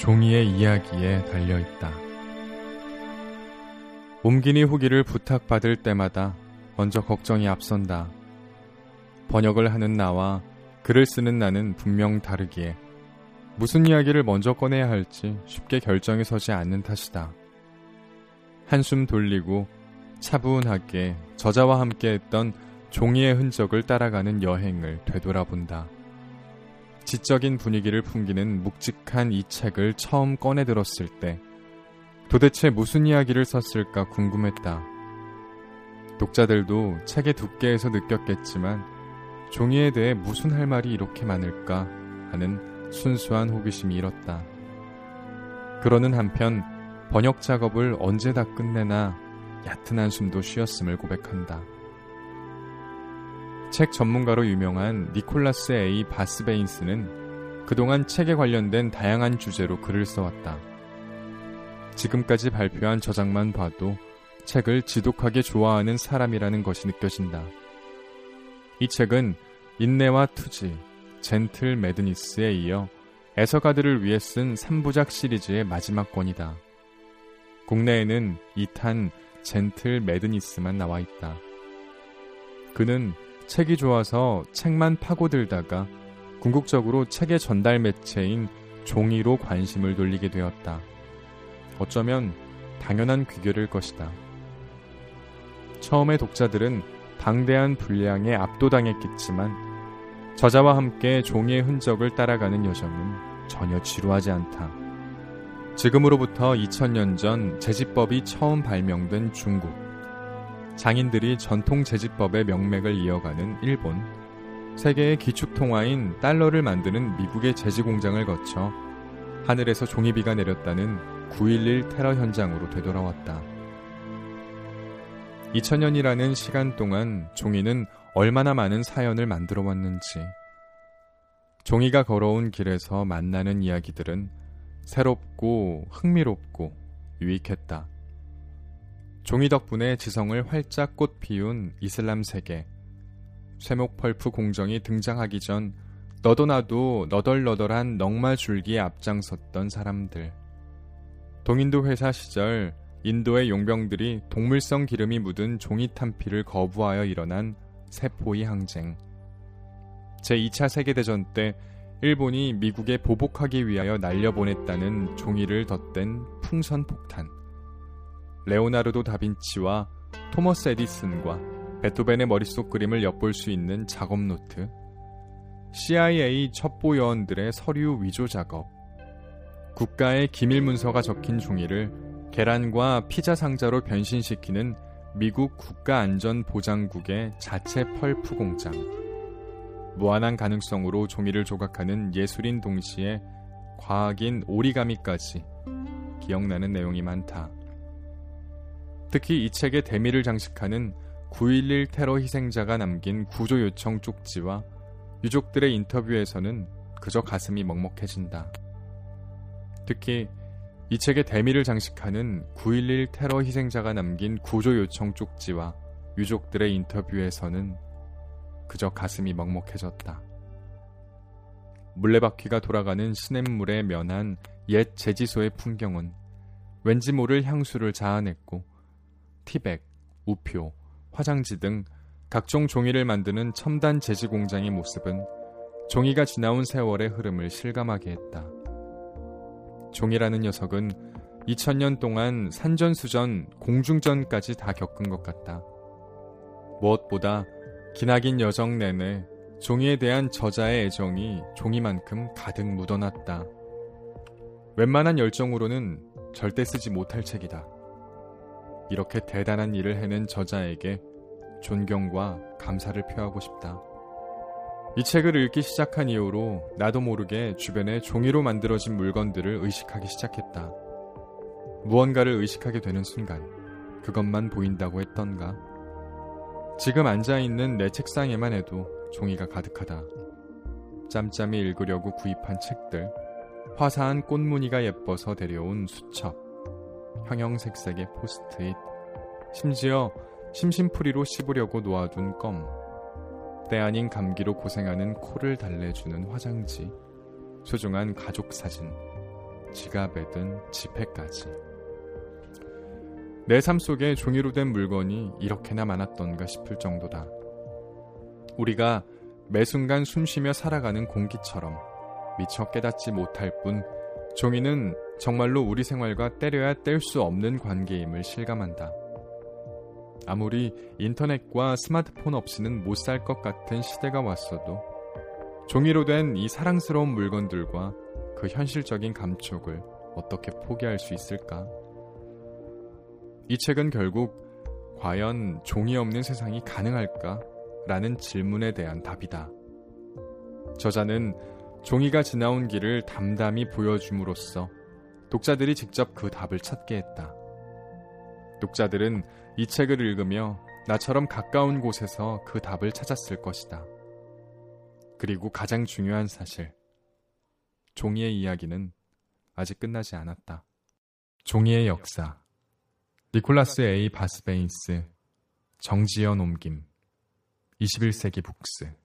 종이의 이야기에 달려 있다. 옮기니 후기를 부탁받을 때마다 먼저 걱정이 앞선다. 번역을 하는 나와 글을 쓰는 나는 분명 다르기에 무슨 이야기를 먼저 꺼내야 할지 쉽게 결정이 서지 않는 탓이다. 한숨 돌리고 차분하게 저자와 함께 했던 종이의 흔적을 따라가는 여행을 되돌아본다. 지적인 분위기를 풍기는 묵직한 이 책을 처음 꺼내 들었을 때 도대체 무슨 이야기를 썼을까 궁금했다. 독자들도 책의 두께에서 느꼈겠지만 종이에 대해 무슨 할 말이 이렇게 많을까 하는 순수한 호기심이 일었다. 그러는 한편 번역 작업을 언제 다 끝내나 얕은 한숨도 쉬었음을 고백한다. 책 전문가로 유명한 니콜라스 A. 바스베인스는 그동안 책에 관련된 다양한 주제로 글을 써왔다. 지금까지 발표한 저작만 봐도 책을 지독하게 좋아하는 사람이라는 것이 느껴진다. 이 책은 인내와 투지, 젠틀 매드니스에 이어 애서가들을 위해 쓴 3부작 시리즈의 마지막 권이다. 국내에는 2탄 젠틀 매드니스만 나와 있다. 그는 책이 좋아서 책만 파고들다가 궁극적으로 책의 전달 매체인 종이로 관심을 돌리게 되었다. 어쩌면 당연한 귀결일 것이다. 처음에 독자들은 방대한 분량에 압도당했겠지만 저자와 함께 종이의 흔적을 따라가는 여정은 전혀 지루하지 않다. 지금으로부터 2000년 전 제지법이 처음 발명된 중국. 장인들이 전통 제지법의 명맥을 이어가는 일본, 세계의 기축통화인 달러를 만드는 미국의 제지 공장을 거쳐 하늘에서 종이비가 내렸다는 9.11 테러 현장으로 되돌아왔다. 2000년이라는 시간 동안 종이는 얼마나 많은 사연을 만들어 왔는지, 종이가 걸어온 길에서 만나는 이야기들은 새롭고 흥미롭고 유익했다. 종이 덕분에 지성을 활짝 꽃 피운 이슬람 세계. 쇠목 펄프 공정이 등장하기 전 너도 나도 너덜너덜한 넉마 줄기에 앞장섰던 사람들. 동인도 회사 시절 인도의 용병들이 동물성 기름이 묻은 종이 탄피를 거부하여 일어난 세포이 항쟁. 제2차 세계대전 때 일본이 미국에 보복하기 위하여 날려보냈다는 종이를 덧댄 풍선 폭탄. 레오나르도 다빈치와 토머스 에디슨과 베토벤의 머릿속 그림을 엿볼 수 있는 작업 노트, CIA 첩보 요원들의 서류 위조 작업, 국가의 기밀 문서가 적힌 종이를 계란과 피자 상자로 변신시키는 미국 국가안전보장국의 자체 펄프 공장, 무한한 가능성으로 종이를 조각하는 예술인 동시에 과학인 오리가미까지 기억나는 내용이 많다. 특히 이 책의 대미를 장식하는 9.11 테러 희생자가 남긴 구조 요청 쪽지와 유족들의 인터뷰에서는 그저 가슴이 먹먹해진다. 특히 이 책의 대미를 장식하는 9.11 테러 희생자가 남긴 구조 요청 쪽지와 유족들의 인터뷰에서는 그저 가슴이 먹먹해졌다. 물레바퀴가 돌아가는 시냇물에 면한 옛 제지소의 풍경은 왠지 모를 향수를 자아냈고 티백, 우표, 화장지 등 각종 종이를 만드는 첨단 제지 공장의 모습은 종이가 지나온 세월의 흐름을 실감하게 했다. 종이라는 녀석은 2000년 동안 산전수전, 공중전까지 다 겪은 것 같다. 무엇보다 기나긴 여정 내내 종이에 대한 저자의 애정이 종이만큼 가득 묻어났다. 웬만한 열정으로는 절대 쓰지 못할 책이다. 이렇게 대단한 일을 해낸 저자에게 존경과 감사를 표하고 싶다. 이 책을 읽기 시작한 이후로 나도 모르게 주변에 종이로 만들어진 물건들을 의식하기 시작했다. 무언가를 의식하게 되는 순간 그것만 보인다고 했던가. 지금 앉아있는 내 책상에만 해도 종이가 가득하다. 짬짬이 읽으려고 구입한 책들, 화사한 꽃무늬가 예뻐서 데려온 수첩, 형 형색색의 포스트잇, 심지어 심심풀이로 씹으려고 놓아둔 껌, 때 아닌 감기로 고생하는 코를 달래주는 화장지, 소중한 가족 사진, 지갑에 든 지폐까지. 내 삶 속에 종이로 된 물건이 이렇게나 많았던가 싶을 정도다. 우리가 매 순간 숨 쉬며 살아가는 공기처럼 미처 깨닫지 못할 뿐 종이는 정말로 우리 생활과 때려야 뗄 수 없는 관계임을 실감한다. 아무리 인터넷과 스마트폰 없이는 못 살 것 같은 시대가 왔어도 종이로 된 이 사랑스러운 물건들과 그 현실적인 감촉을 어떻게 포기할 수 있을까? 이 책은 결국 과연 종이 없는 세상이 가능할까? 라는 질문에 대한 답이다. 저자는 종이가 지나온 길을 담담히 보여줌으로써 독자들이 직접 그 답을 찾게 했다. 독자들은 이 책을 읽으며 나처럼 가까운 곳에서 그 답을 찾았을 것이다. 그리고 가장 중요한 사실. 종이의 이야기는 아직 끝나지 않았다. 종이의 역사. 니콜라스 A. 바스베인스. 정지연 옮김. 21세기 북스.